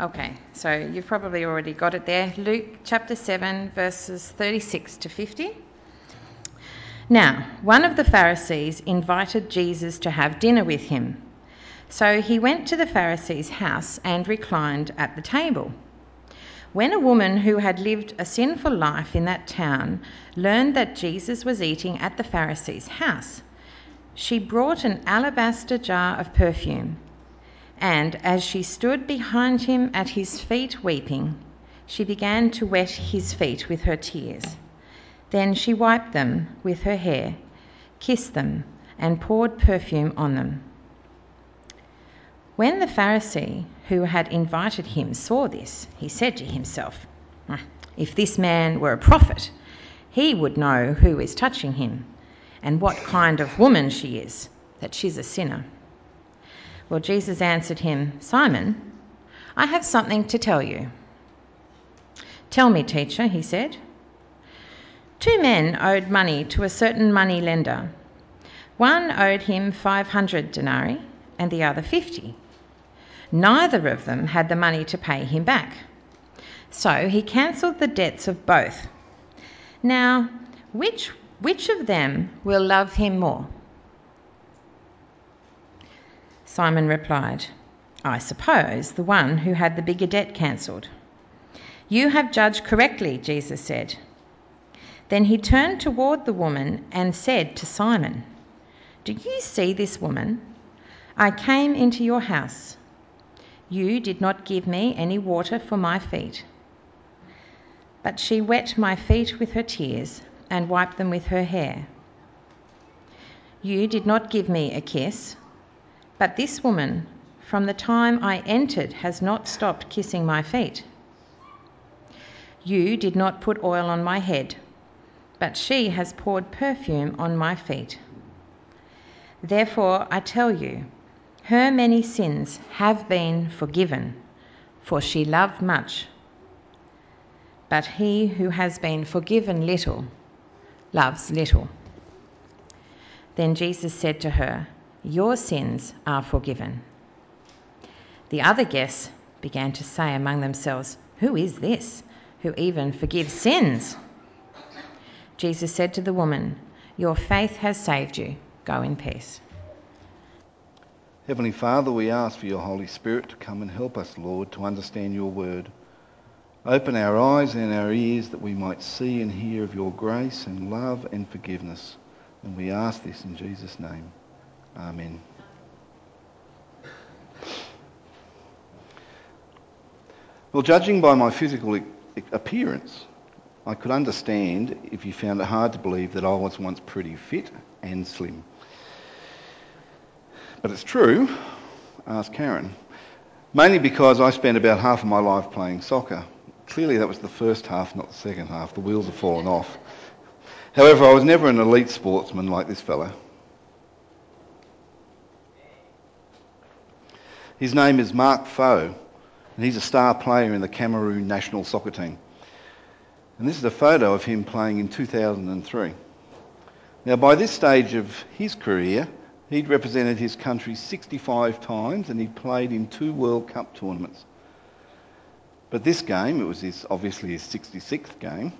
Okay, so you've probably already got it there. Luke chapter 7, verses 36 to 50. Now, one of the Pharisees invited Jesus to have dinner with him. So he went to the Pharisee's house and reclined at the table. When a woman who had lived a sinful life in that town learned that Jesus was eating at the Pharisee's house, she brought an alabaster jar of perfume and as she stood behind him at his feet weeping, she began to wet his feet with her tears. Then she wiped them with her hair, kissed them, and poured perfume on them. When the Pharisee who had invited him saw this, he said to himself, hmm, If this man were a prophet, he would know who is touching him and what kind of woman she is, that she's a sinner. Well, Jesus answered him, Simon, I have something to tell you. Tell me, teacher, he said. Two men owed money to a certain money lender. One owed him 500 denarii and the other 50. Neither of them had the money to pay him back. So he cancelled the debts of both. Now, which, which of them will love him more? Simon replied, I suppose the one who had the bigger debt cancelled. You have judged correctly, Jesus said. Then he turned toward the woman and said to Simon, Do you see this woman? I came into your house. You did not give me any water for my feet, but she wet my feet with her tears and wiped them with her hair. You did not give me a kiss but this woman, from the time I entered, has not stopped kissing my feet. You did not put oil on my head, but she has poured perfume on my feet. Therefore, I tell you, her many sins have been forgiven, for she loved much. But he who has been forgiven little loves little. Then Jesus said to her, your sins are forgiven. The other guests began to say among themselves, Who is this who even forgives sins? Jesus said to the woman, Your faith has saved you. Go in peace. Heavenly Father, we ask for your Holy Spirit to come and help us, Lord, to understand your word. Open our eyes and our ears that we might see and hear of your grace and love and forgiveness. And we ask this in Jesus' name. Amen. Well, judging by my physical appearance, I could understand if you found it hard to believe that I was once pretty fit and slim. But it's true, ask Karen. Mainly because I spent about half of my life playing soccer. Clearly, that was the first half, not the second half. The wheels have fallen off. However, I was never an elite sportsman like this fellow. His name is Marc Foé, and he's a star player in the Cameroon national soccer team. And this is a photo of him playing in 2003. Now, by this stage of his career, he'd represented his country 65 times and he'd played in two World Cup tournaments. But this game, it was his, obviously his 66th game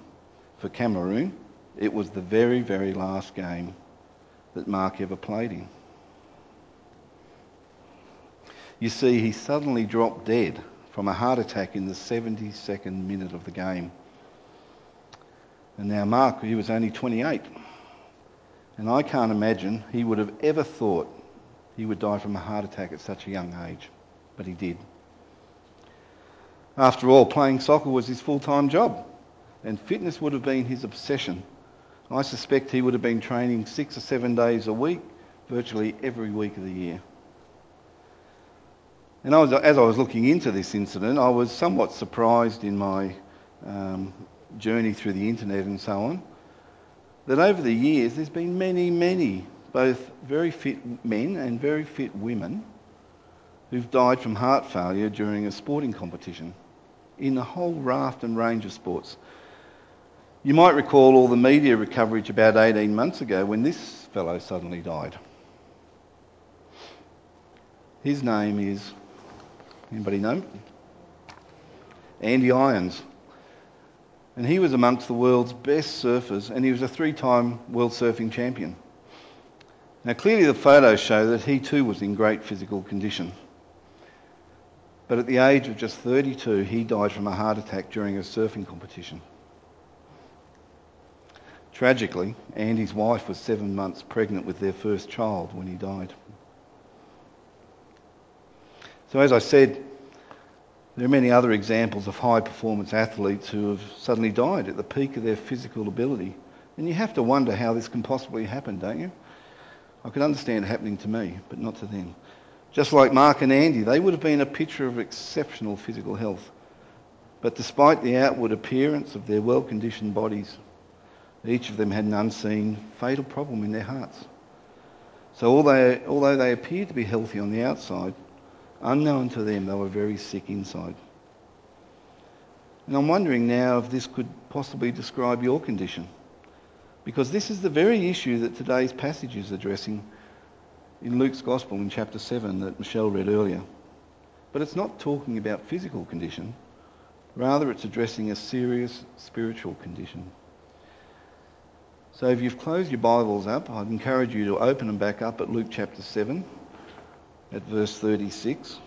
for Cameroon. It was the very, very last game that Marc ever played in. You see, he suddenly dropped dead from a heart attack in the 72nd minute of the game. And now Marc, he was only 28. And I can't imagine he would have ever thought he would die from a heart attack at such a young age. But he did. After all, playing soccer was his full time job, and fitness would have been his obsession. I suspect he would have been training six or seven days a week, virtually every week of the year. And I was, as I was looking into this incident, I was somewhat surprised in my um, journey through the internet and so on that over the years there's been many, many, both very fit men and very fit women who've died from heart failure during a sporting competition in a whole raft and range of sports. You might recall all the media coverage about 18 months ago when this fellow suddenly died. His name is Anybody know? Andy Irons. And he was amongst the world's best surfers, and he was a three time world surfing champion. Now, clearly, the photos show that he too was in great physical condition. But at the age of just 32, he died from a heart attack during a surfing competition. Tragically, Andy's wife was seven months pregnant with their first child when he died. So, as I said, there are many other examples of high performance athletes who have suddenly died at the peak of their physical ability. And you have to wonder how this can possibly happen, don't you? I can understand it happening to me, but not to them. Just like Marc and Andy, they would have been a picture of exceptional physical health. But despite the outward appearance of their well conditioned bodies, each of them had an unseen fatal problem in their hearts. So although, although they appeared to be healthy on the outside, Unknown to them, they were very sick inside. And I'm wondering now if this could possibly describe your condition. Because this is the very issue that today's passage is addressing in Luke's Gospel in chapter 7 that Michelle read earlier. But it's not talking about physical condition, rather, it's addressing a serious spiritual condition. So if you've closed your Bibles up, I'd encourage you to open them back up at Luke chapter 7 at verse 36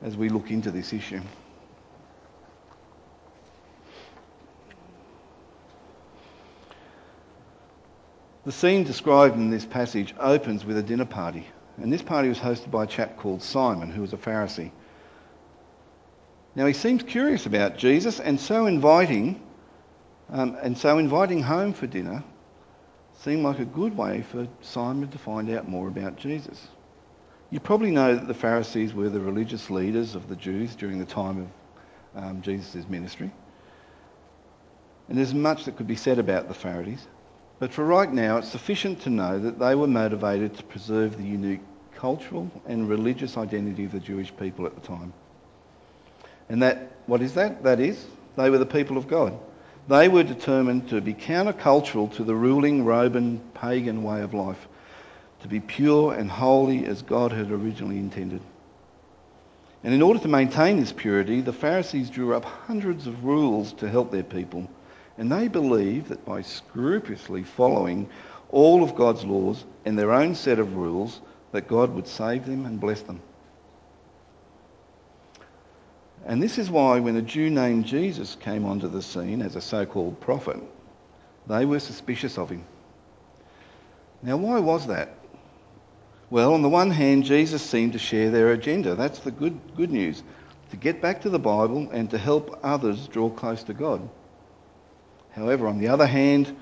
as we look into this issue. The scene described in this passage opens with a dinner party, and this party was hosted by a chap called Simon, who was a Pharisee. Now he seems curious about Jesus, and so inviting, um, and so inviting home for dinner seemed like a good way for Simon to find out more about Jesus. You probably know that the Pharisees were the religious leaders of the Jews during the time of um, Jesus' ministry. And there's much that could be said about the Pharisees. But for right now, it's sufficient to know that they were motivated to preserve the unique cultural and religious identity of the Jewish people at the time. And that, what is that? That is, they were the people of God. They were determined to be countercultural to the ruling Roman pagan way of life to be pure and holy as God had originally intended. And in order to maintain this purity, the Pharisees drew up hundreds of rules to help their people. And they believed that by scrupulously following all of God's laws and their own set of rules, that God would save them and bless them. And this is why when a Jew named Jesus came onto the scene as a so-called prophet, they were suspicious of him. Now, why was that? Well, on the one hand, Jesus seemed to share their agenda. That's the good, good news to get back to the Bible and to help others draw close to God. However, on the other hand,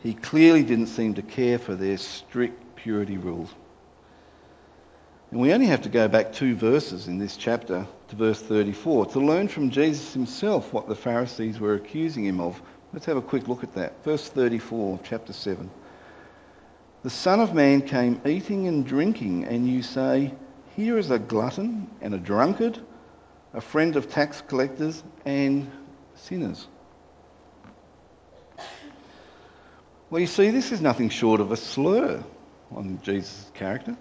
he clearly didn't seem to care for their strict purity rules. And we only have to go back two verses in this chapter to verse 34 to learn from Jesus himself what the Pharisees were accusing him of. Let's have a quick look at that. Verse 34 chapter 7. The Son of Man came eating and drinking, and you say, Here is a glutton and a drunkard, a friend of tax collectors and sinners. Well, you see, this is nothing short of a slur on Jesus' character.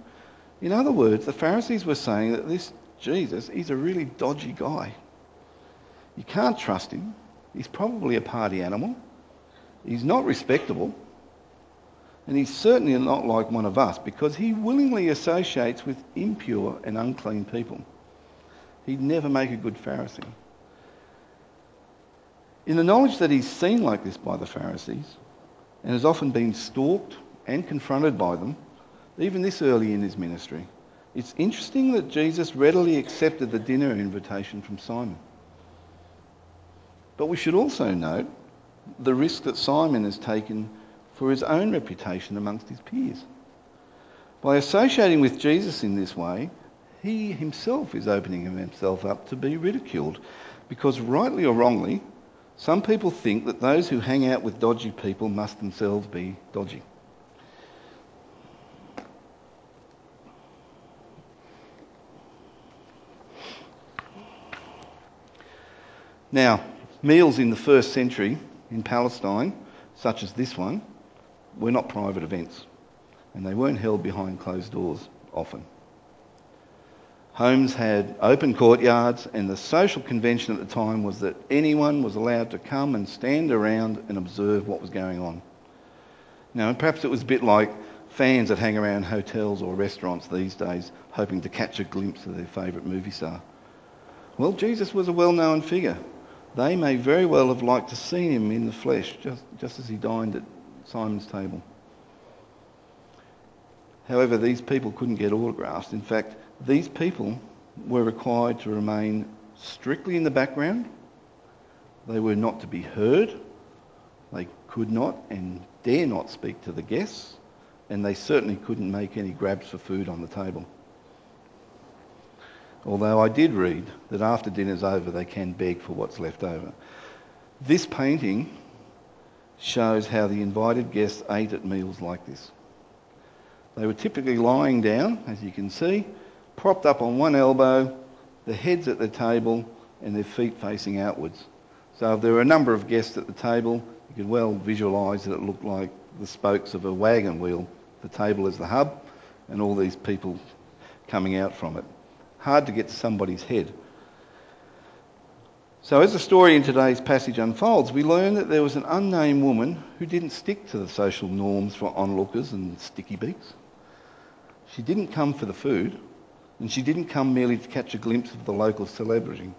In other words, the Pharisees were saying that this Jesus is a really dodgy guy. You can't trust him. He's probably a party animal. He's not respectable. And he's certainly not like one of us because he willingly associates with impure and unclean people. He'd never make a good Pharisee. In the knowledge that he's seen like this by the Pharisees and has often been stalked and confronted by them, even this early in his ministry, it's interesting that Jesus readily accepted the dinner invitation from Simon. But we should also note the risk that Simon has taken for his own reputation amongst his peers. By associating with Jesus in this way, he himself is opening himself up to be ridiculed. Because, rightly or wrongly, some people think that those who hang out with dodgy people must themselves be dodgy. Now, meals in the first century in Palestine, such as this one, were not private events, and they weren't held behind closed doors often. Homes had open courtyards, and the social convention at the time was that anyone was allowed to come and stand around and observe what was going on. Now, perhaps it was a bit like fans that hang around hotels or restaurants these days, hoping to catch a glimpse of their favourite movie star. Well, Jesus was a well known figure. They may very well have liked to see him in the flesh, just, just as he dined at Simon's table. However, these people couldn't get autographs. In fact, these people were required to remain strictly in the background. They were not to be heard. They could not and dare not speak to the guests. And they certainly couldn't make any grabs for food on the table. Although I did read that after dinner's over, they can beg for what's left over. This painting shows how the invited guests ate at meals like this. They were typically lying down, as you can see, propped up on one elbow, the heads at the table, and their feet facing outwards. So if there were a number of guests at the table, you could well visualise that it looked like the spokes of a wagon wheel. The table is the hub, and all these people coming out from it. Hard to get to somebody's head. So, as the story in today's passage unfolds, we learn that there was an unnamed woman who didn't stick to the social norms for onlookers and sticky beaks. She didn't come for the food, and she didn't come merely to catch a glimpse of the local celebrity.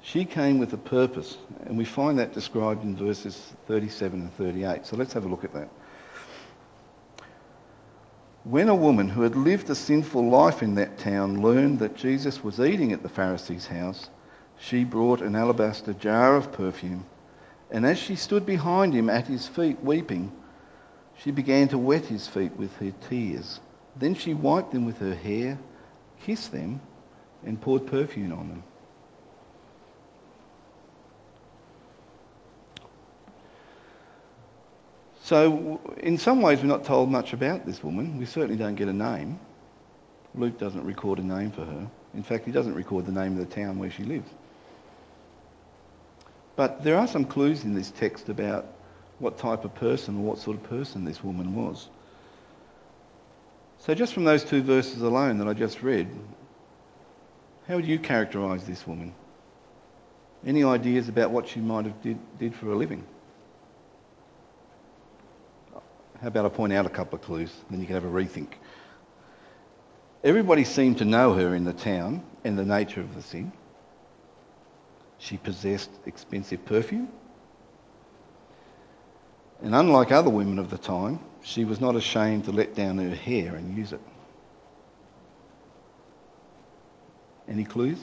She came with a purpose, and we find that described in verses 37 and 38. So let's have a look at that. When a woman who had lived a sinful life in that town learned that Jesus was eating at the Pharisee's house, she brought an alabaster jar of perfume, and as she stood behind him at his feet weeping, she began to wet his feet with her tears. Then she wiped them with her hair kissed them, and poured perfume on them. So, in some ways, we're not told much about this woman. We certainly don't get a name. Luke doesn't record a name for her. In fact, he doesn't record the name of the town where she lives. But there are some clues in this text about what type of person or what sort of person this woman was. So, just from those two verses alone that I just read, how would you characterise this woman? Any ideas about what she might have did, did for a living? How about I point out a couple of clues, then you can have a rethink. Everybody seemed to know her in the town and the nature of the sin. She possessed expensive perfume. And unlike other women of the time, she was not ashamed to let down her hair and use it. Any clues?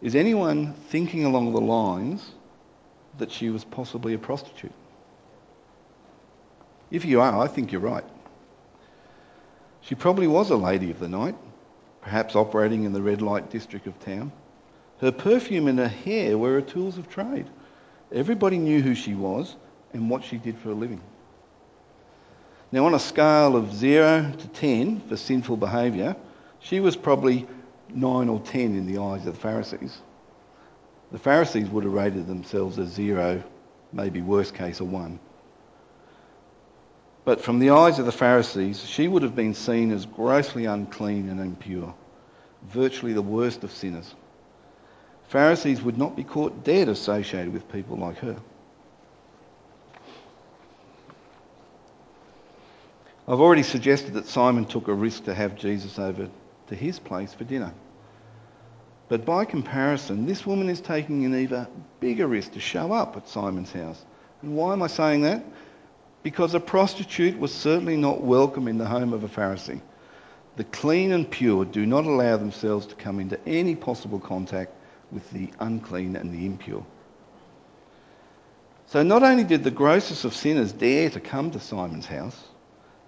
Is anyone thinking along the lines that she was possibly a prostitute? If you are, I think you're right. She probably was a lady of the night, perhaps operating in the red light district of town. Her perfume and her hair were her tools of trade. Everybody knew who she was and what she did for a living. Now, on a scale of 0 to 10 for sinful behaviour, she was probably 9 or 10 in the eyes of the Pharisees. The Pharisees would have rated themselves as 0, maybe worst case a 1. But from the eyes of the Pharisees, she would have been seen as grossly unclean and impure, virtually the worst of sinners. Pharisees would not be caught dead associated with people like her. I've already suggested that Simon took a risk to have Jesus over to his place for dinner. But by comparison, this woman is taking an even bigger risk to show up at Simon's house. And why am I saying that? Because a prostitute was certainly not welcome in the home of a Pharisee. The clean and pure do not allow themselves to come into any possible contact with the unclean and the impure. So not only did the grossest of sinners dare to come to Simon's house,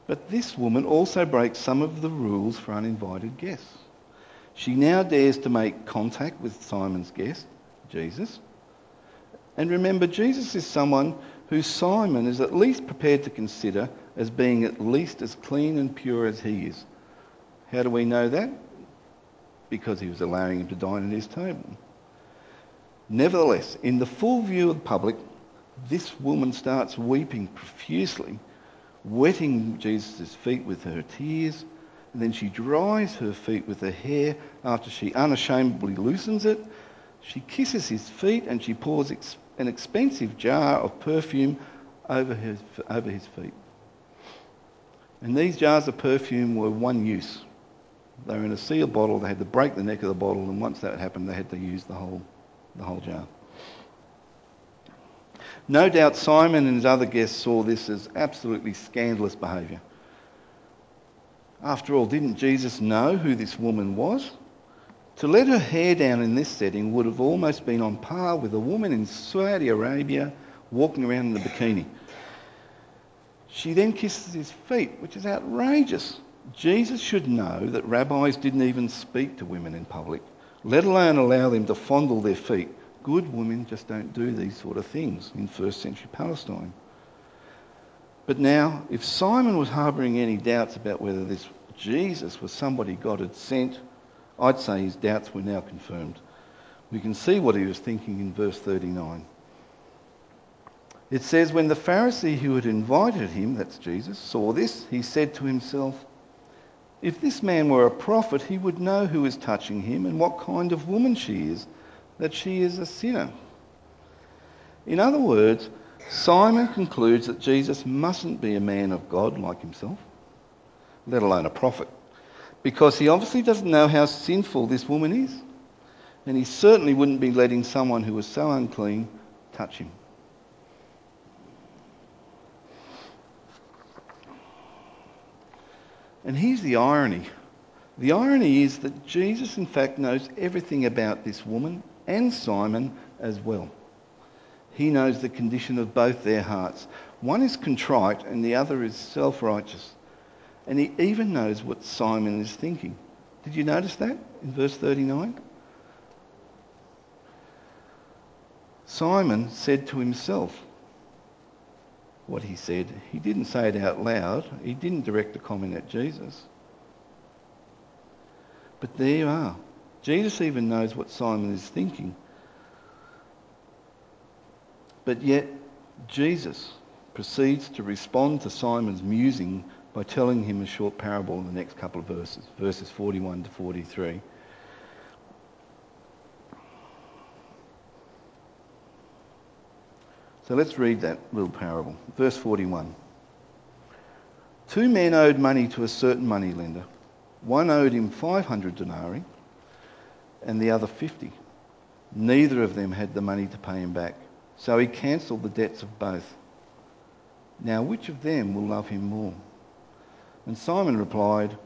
but this woman also breaks some of the rules for uninvited guests. She now dares to make contact with Simon's guest, Jesus. And remember, Jesus is someone who Simon is at least prepared to consider as being at least as clean and pure as he is. How do we know that? Because he was allowing him to dine at his table. Nevertheless, in the full view of the public, this woman starts weeping profusely wetting Jesus' feet with her tears, And then she dries her feet with her hair after she unashamedly loosens it. She kisses his feet and she pours ex- an expensive jar of perfume over his, over his feet. And these jars of perfume were one use. They were in a sealed bottle. They had to break the neck of the bottle, and once that happened, they had to use the whole, the whole jar. No doubt Simon and his other guests saw this as absolutely scandalous behaviour. After all, didn't Jesus know who this woman was? To let her hair down in this setting would have almost been on par with a woman in Saudi Arabia walking around in a bikini. She then kisses his feet, which is outrageous. Jesus should know that rabbis didn't even speak to women in public, let alone allow them to fondle their feet. Good women just don't do these sort of things in first century Palestine. But now, if Simon was harbouring any doubts about whether this Jesus was somebody God had sent, I'd say his doubts were now confirmed. We can see what he was thinking in verse 39. It says, When the Pharisee who had invited him, that's Jesus, saw this, he said to himself, If this man were a prophet, he would know who is touching him and what kind of woman she is, that she is a sinner. In other words, Simon concludes that Jesus mustn't be a man of God like himself, let alone a prophet, because he obviously doesn't know how sinful this woman is. And he certainly wouldn't be letting someone who was so unclean touch him. And here's the irony. The irony is that Jesus, in fact, knows everything about this woman and Simon as well. He knows the condition of both their hearts. One is contrite and the other is self righteous. And he even knows what Simon is thinking. Did you notice that in verse 39? Simon said to himself, what he said. He didn't say it out loud. He didn't direct the comment at Jesus. But there you are. Jesus even knows what Simon is thinking. But yet, Jesus proceeds to respond to Simon's musing by telling him a short parable in the next couple of verses, verses 41 to 43. So let's read that little parable. Verse 41. Two men owed money to a certain money lender. One owed him 500 denarii and the other 50. Neither of them had the money to pay him back. So he cancelled the debts of both. Now, which of them will love him more? And Simon replied,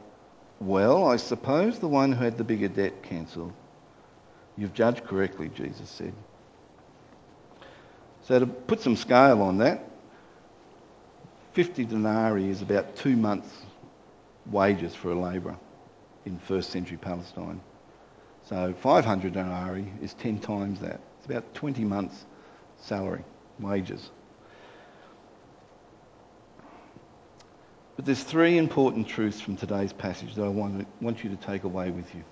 Well, I suppose the one who had the bigger debt cancelled. You've judged correctly, Jesus said. So to put some scale on that, 50 denarii is about two months' wages for a labourer in first century Palestine. So 500 denarii is 10 times that. It's about 20 months' salary, wages. But there's three important truths from today's passage that I want, want you to take away with you.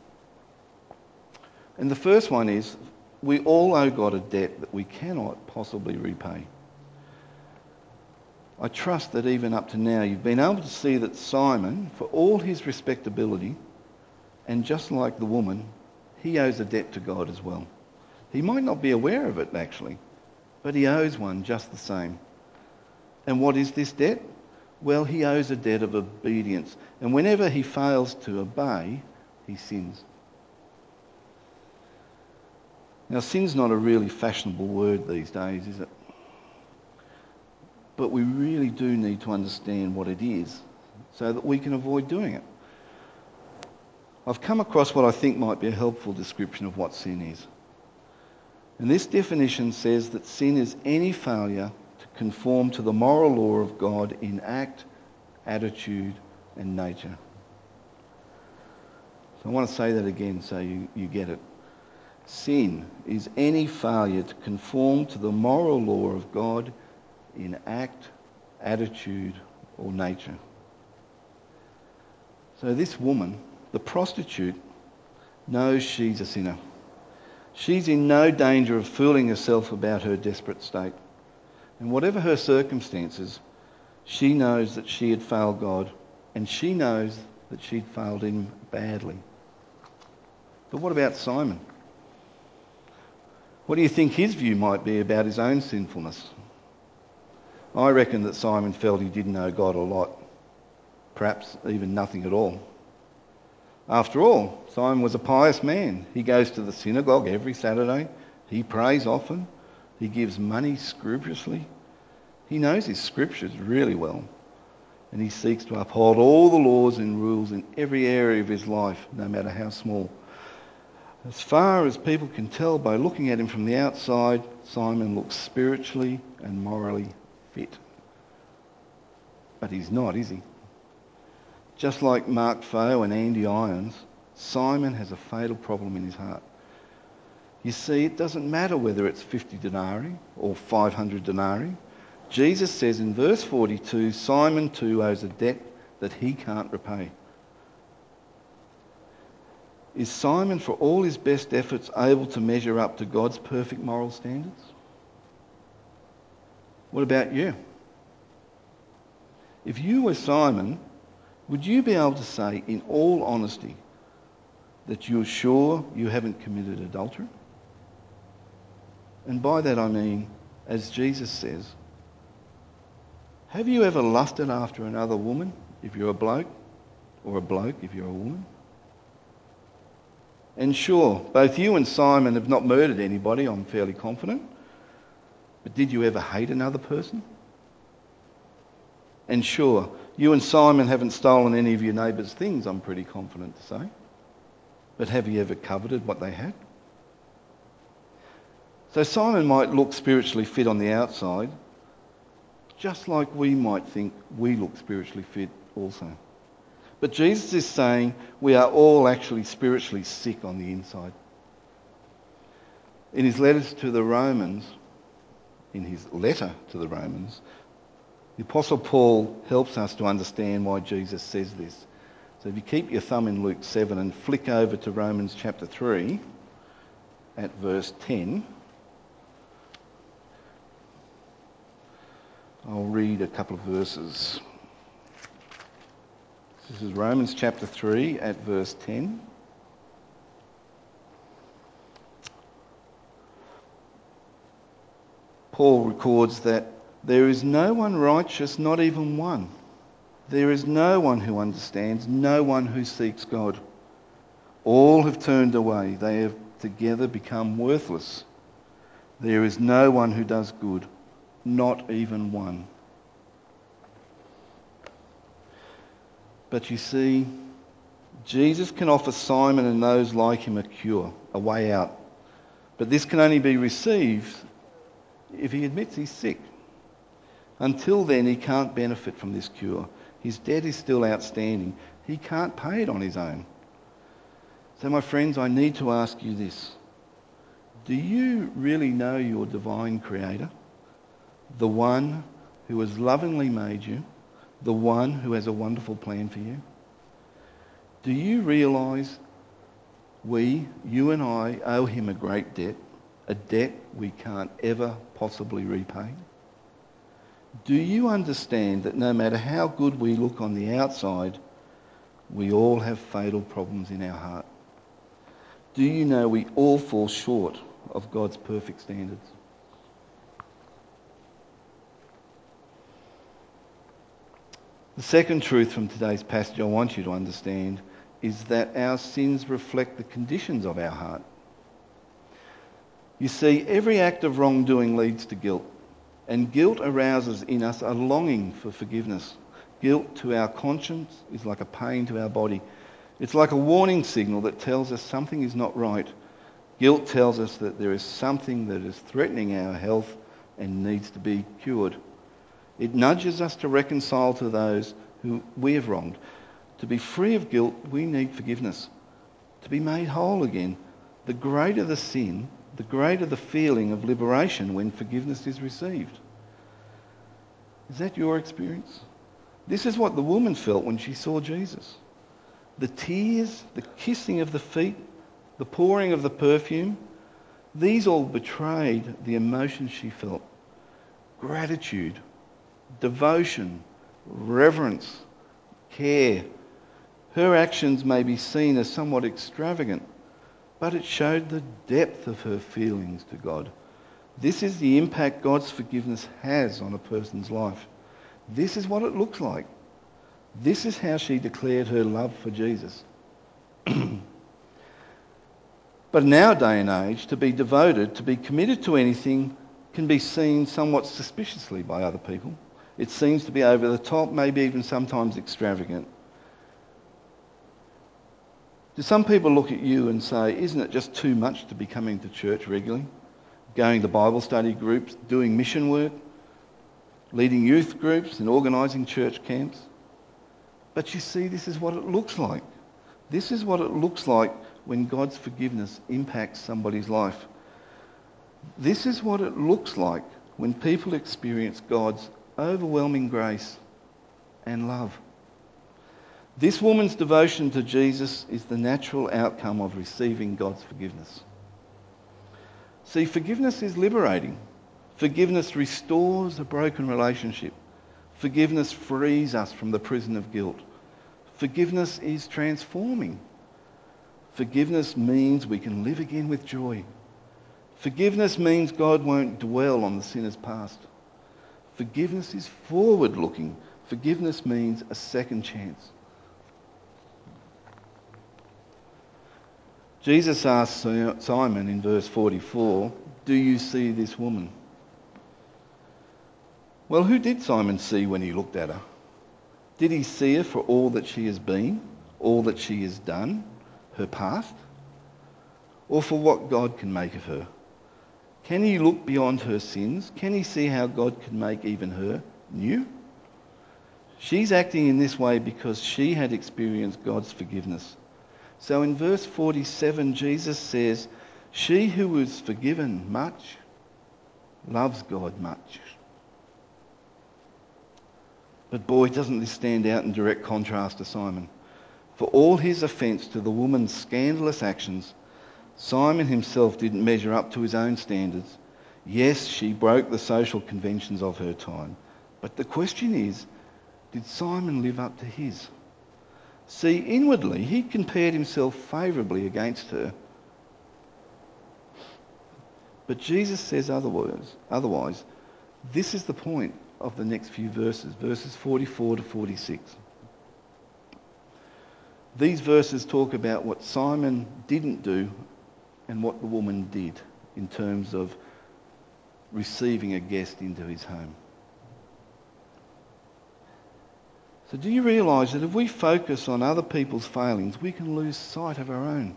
And the first one is we all owe God a debt that we cannot possibly repay. I trust that even up to now you've been able to see that Simon, for all his respectability, and just like the woman, he owes a debt to God as well. He might not be aware of it actually, but he owes one just the same. And what is this debt? Well, he owes a debt of obedience. And whenever he fails to obey, he sins. Now, sin's not a really fashionable word these days, is it? But we really do need to understand what it is so that we can avoid doing it. I've come across what I think might be a helpful description of what sin is. And this definition says that sin is any failure conform to the moral law of God in act, attitude, and nature. So I want to say that again so you, you get it. Sin is any failure to conform to the moral law of God in act, attitude, or nature. So this woman, the prostitute, knows she's a sinner. She's in no danger of fooling herself about her desperate state. And whatever her circumstances, she knows that she had failed God, and she knows that she'd failed him badly. But what about Simon? What do you think his view might be about his own sinfulness? I reckon that Simon felt he didn't know God a lot, perhaps even nothing at all. After all, Simon was a pious man. He goes to the synagogue every Saturday, he prays often, he gives money scrupulously, he knows his scriptures really well, and he seeks to uphold all the laws and rules in every area of his life, no matter how small. As far as people can tell by looking at him from the outside, Simon looks spiritually and morally fit. But he's not, is he? Just like Marc Foé and Andy Irons, Simon has a fatal problem in his heart. You see, it doesn't matter whether it's 50 denarii or 500 denarii. Jesus says in verse 42 Simon too owes a debt that he can't repay. Is Simon, for all his best efforts, able to measure up to God's perfect moral standards? What about you? If you were Simon, would you be able to say, in all honesty, that you're sure you haven't committed adultery? And by that I mean, as Jesus says, have you ever lusted after another woman if you're a bloke, or a bloke if you're a woman? And sure, both you and Simon have not murdered anybody, I'm fairly confident. But did you ever hate another person? And sure, you and Simon haven't stolen any of your neighbour's things, I'm pretty confident to say. But have you ever coveted what they had? So Simon might look spiritually fit on the outside, just like we might think we look spiritually fit also. But Jesus is saying we are all actually spiritually sick on the inside. In his letters to the Romans, in his letter to the Romans, the Apostle Paul helps us to understand why Jesus says this. So if you keep your thumb in Luke 7 and flick over to Romans chapter 3 at verse 10, I'll read a couple of verses. This is Romans chapter 3 at verse 10. Paul records that there is no one righteous, not even one. There is no one who understands, no one who seeks God. All have turned away. They have together become worthless. There is no one who does good, not even one. But you see, Jesus can offer Simon and those like him a cure, a way out. But this can only be received if he admits he's sick. Until then, he can't benefit from this cure. His debt is still outstanding. He can't pay it on his own. So, my friends, I need to ask you this Do you really know your divine Creator? The one who has lovingly made you the one who has a wonderful plan for you? Do you realise we, you and I, owe him a great debt, a debt we can't ever possibly repay? Do you understand that no matter how good we look on the outside, we all have fatal problems in our heart? Do you know we all fall short of God's perfect standards? The second truth from today's passage I want you to understand is that our sins reflect the conditions of our heart. You see, every act of wrongdoing leads to guilt, and guilt arouses in us a longing for forgiveness. Guilt to our conscience is like a pain to our body. It's like a warning signal that tells us something is not right. Guilt tells us that there is something that is threatening our health and needs to be cured. It nudges us to reconcile to those who we have wronged. To be free of guilt, we need forgiveness. To be made whole again, the greater the sin, the greater the feeling of liberation when forgiveness is received. Is that your experience? This is what the woman felt when she saw Jesus. The tears, the kissing of the feet, the pouring of the perfume, these all betrayed the emotion she felt gratitude, devotion, reverence, care. Her actions may be seen as somewhat extravagant, but it showed the depth of her feelings to God. This is the impact God's forgiveness has on a person's life. This is what it looks like. This is how she declared her love for Jesus. but in our day and age, to be devoted, to be committed to anything, can be seen somewhat suspiciously by other people. It seems to be over the top, maybe even sometimes extravagant. Do some people look at you and say, isn't it just too much to be coming to church regularly, going to Bible study groups, doing mission work, leading youth groups and organising church camps? But you see, this is what it looks like. This is what it looks like when God's forgiveness impacts somebody's life. This is what it looks like when people experience God's overwhelming grace and love. This woman's devotion to Jesus is the natural outcome of receiving God's forgiveness. See, forgiveness is liberating. Forgiveness restores a broken relationship. Forgiveness frees us from the prison of guilt. Forgiveness is transforming. Forgiveness means we can live again with joy. Forgiveness means God won't dwell on the sinner's past. Forgiveness is forward looking. Forgiveness means a second chance. Jesus asked Simon in verse 44, Do you see this woman? Well, who did Simon see when he looked at her? Did he see her for all that she has been, all that she has done, her past? Or for what God can make of her? Can he look beyond her sins? Can he see how God can make even her new? She's acting in this way because she had experienced God's forgiveness. So in verse 47, Jesus says, She who is forgiven much loves God much. But boy, doesn't this stand out in direct contrast to Simon. For all his offence to the woman's scandalous actions, Simon himself didn't measure up to his own standards. Yes, she broke the social conventions of her time. But the question is, did Simon live up to his? See, inwardly, he compared himself favourably against her. But Jesus says otherwise. Otherwise, this is the point of the next few verses, verses 44 to 46. These verses talk about what Simon didn't do and what the woman did in terms of receiving a guest into his home. So, do you realise that if we focus on other people's failings, we can lose sight of our own?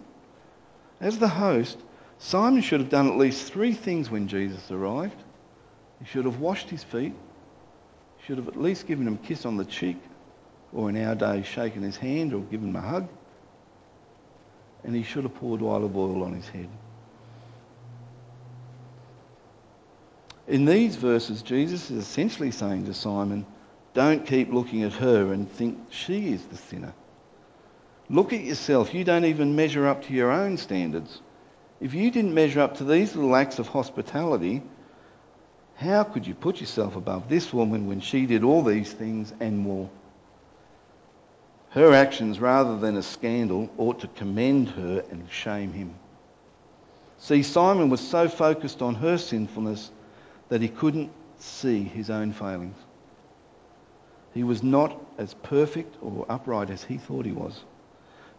As the host, Simon should have done at least three things when Jesus arrived. He should have washed his feet, should have at least given him a kiss on the cheek, or in our day, shaken his hand or given him a hug, and he should have poured olive oil on his head. In these verses, Jesus is essentially saying to Simon, don't keep looking at her and think she is the sinner. Look at yourself. You don't even measure up to your own standards. If you didn't measure up to these little acts of hospitality, how could you put yourself above this woman when she did all these things and more? Her actions, rather than a scandal, ought to commend her and shame him. See, Simon was so focused on her sinfulness that he couldn't see his own failings. He was not as perfect or upright as he thought he was.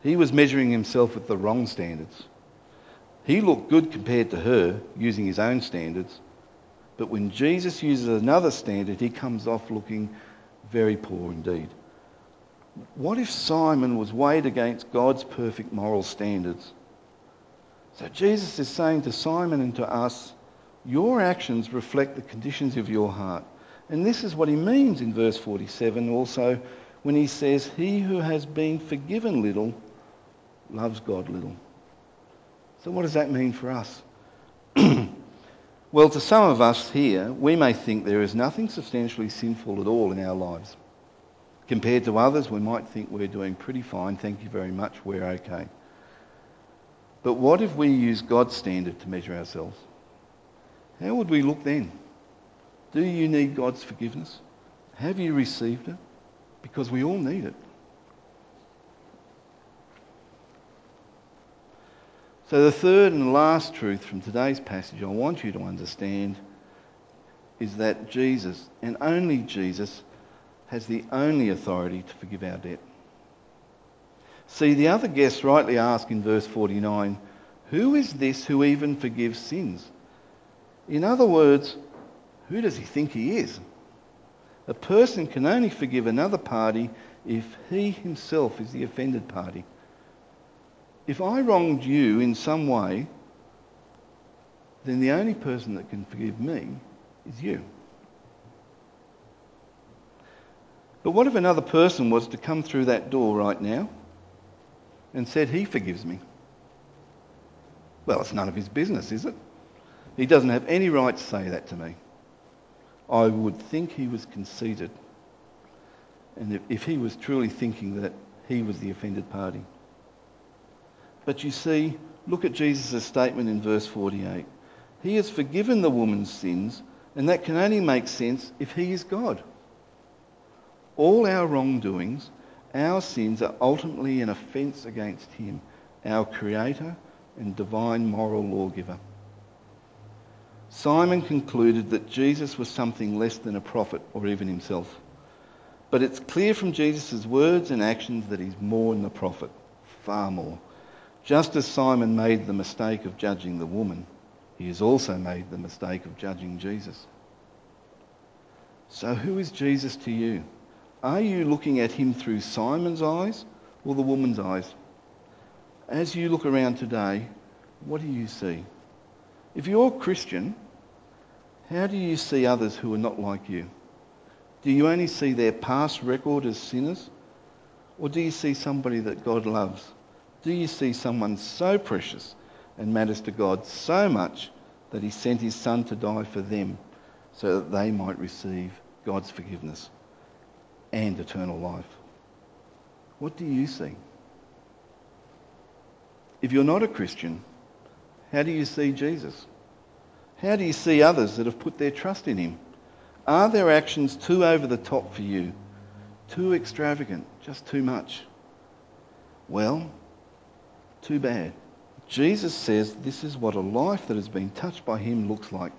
He was measuring himself with the wrong standards. He looked good compared to her, using his own standards. But when Jesus uses another standard, he comes off looking very poor indeed. What if Simon was weighed against God's perfect moral standards? So Jesus is saying to Simon and to us, your actions reflect the conditions of your heart. And this is what he means in verse 47 also when he says, He who has been forgiven little loves God little. So, what does that mean for us? well, to some of us here, we may think there is nothing substantially sinful at all in our lives. Compared to others, we might think we're doing pretty fine, thank you very much, we're okay. But what if we use God's standard to measure ourselves? How would we look then? Do you need God's forgiveness? Have you received it? Because we all need it. So, the third and last truth from today's passage I want you to understand is that Jesus, and only Jesus, has the only authority to forgive our debt. See, the other guests rightly ask in verse 49 Who is this who even forgives sins? In other words, who does he think he is? A person can only forgive another party if he himself is the offended party. If I wronged you in some way, then the only person that can forgive me is you. But what if another person was to come through that door right now and said he forgives me? Well, it's none of his business, is it? He doesn't have any right to say that to me. I would think he was conceited. And if, if he was truly thinking that he was the offended party. But you see, look at Jesus' statement in verse 48. He has forgiven the woman's sins, and that can only make sense if he is God. All our wrongdoings, our sins, are ultimately an offence against him, our Creator and divine moral lawgiver. Simon concluded that Jesus was something less than a prophet or even himself. But it's clear from Jesus' words and actions that he's more than a prophet, far more. Just as Simon made the mistake of judging the woman, he has also made the mistake of judging Jesus. So, who is Jesus to you? Are you looking at him through Simon's eyes or the woman's eyes? As you look around today, what do you see? If you're Christian, how do you see others who are not like you? Do you only see their past record as sinners? Or do you see somebody that God loves? Do you see someone so precious and matters to God so much that he sent his son to die for them so that they might receive God's forgiveness and eternal life? What do you see? If you're not a Christian, how do you see Jesus? How do you see others that have put their trust in him? Are their actions too over the top for you? Too extravagant? Just too much? Well, too bad. Jesus says this is what a life that has been touched by him looks like.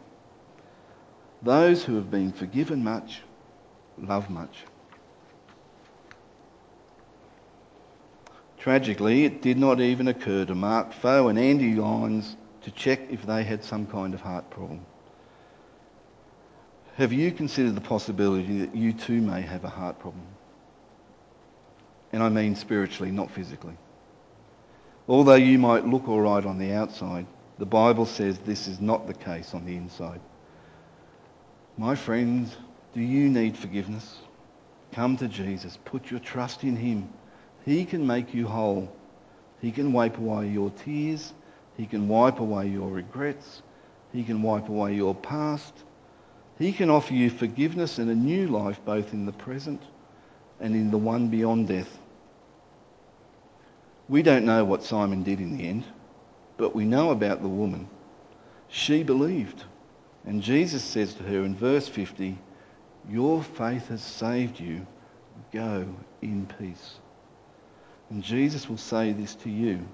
Those who have been forgiven much love much. Tragically, it did not even occur to Marc Foé and Andy Lyons to check if they had some kind of heart problem. Have you considered the possibility that you too may have a heart problem? And I mean spiritually, not physically. Although you might look all right on the outside, the Bible says this is not the case on the inside. My friends, do you need forgiveness? Come to Jesus. Put your trust in him. He can make you whole. He can wipe away your tears. He can wipe away your regrets. He can wipe away your past. He can offer you forgiveness and a new life both in the present and in the one beyond death. We don't know what Simon did in the end, but we know about the woman. She believed. And Jesus says to her in verse 50, Your faith has saved you. Go in peace. And Jesus will say this to you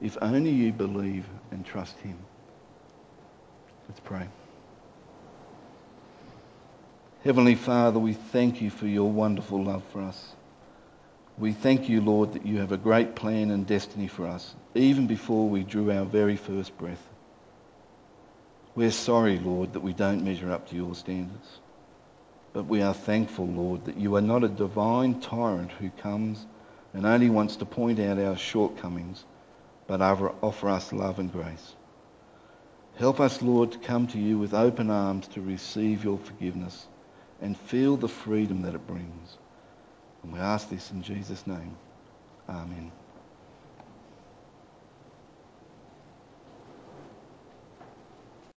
if only you believe and trust him. Let's pray. Heavenly Father, we thank you for your wonderful love for us. We thank you, Lord, that you have a great plan and destiny for us, even before we drew our very first breath. We're sorry, Lord, that we don't measure up to your standards. But we are thankful, Lord, that you are not a divine tyrant who comes and only wants to point out our shortcomings, but offer us love and grace. Help us, Lord, to come to you with open arms to receive your forgiveness and feel the freedom that it brings. And we ask this in Jesus' name. Amen.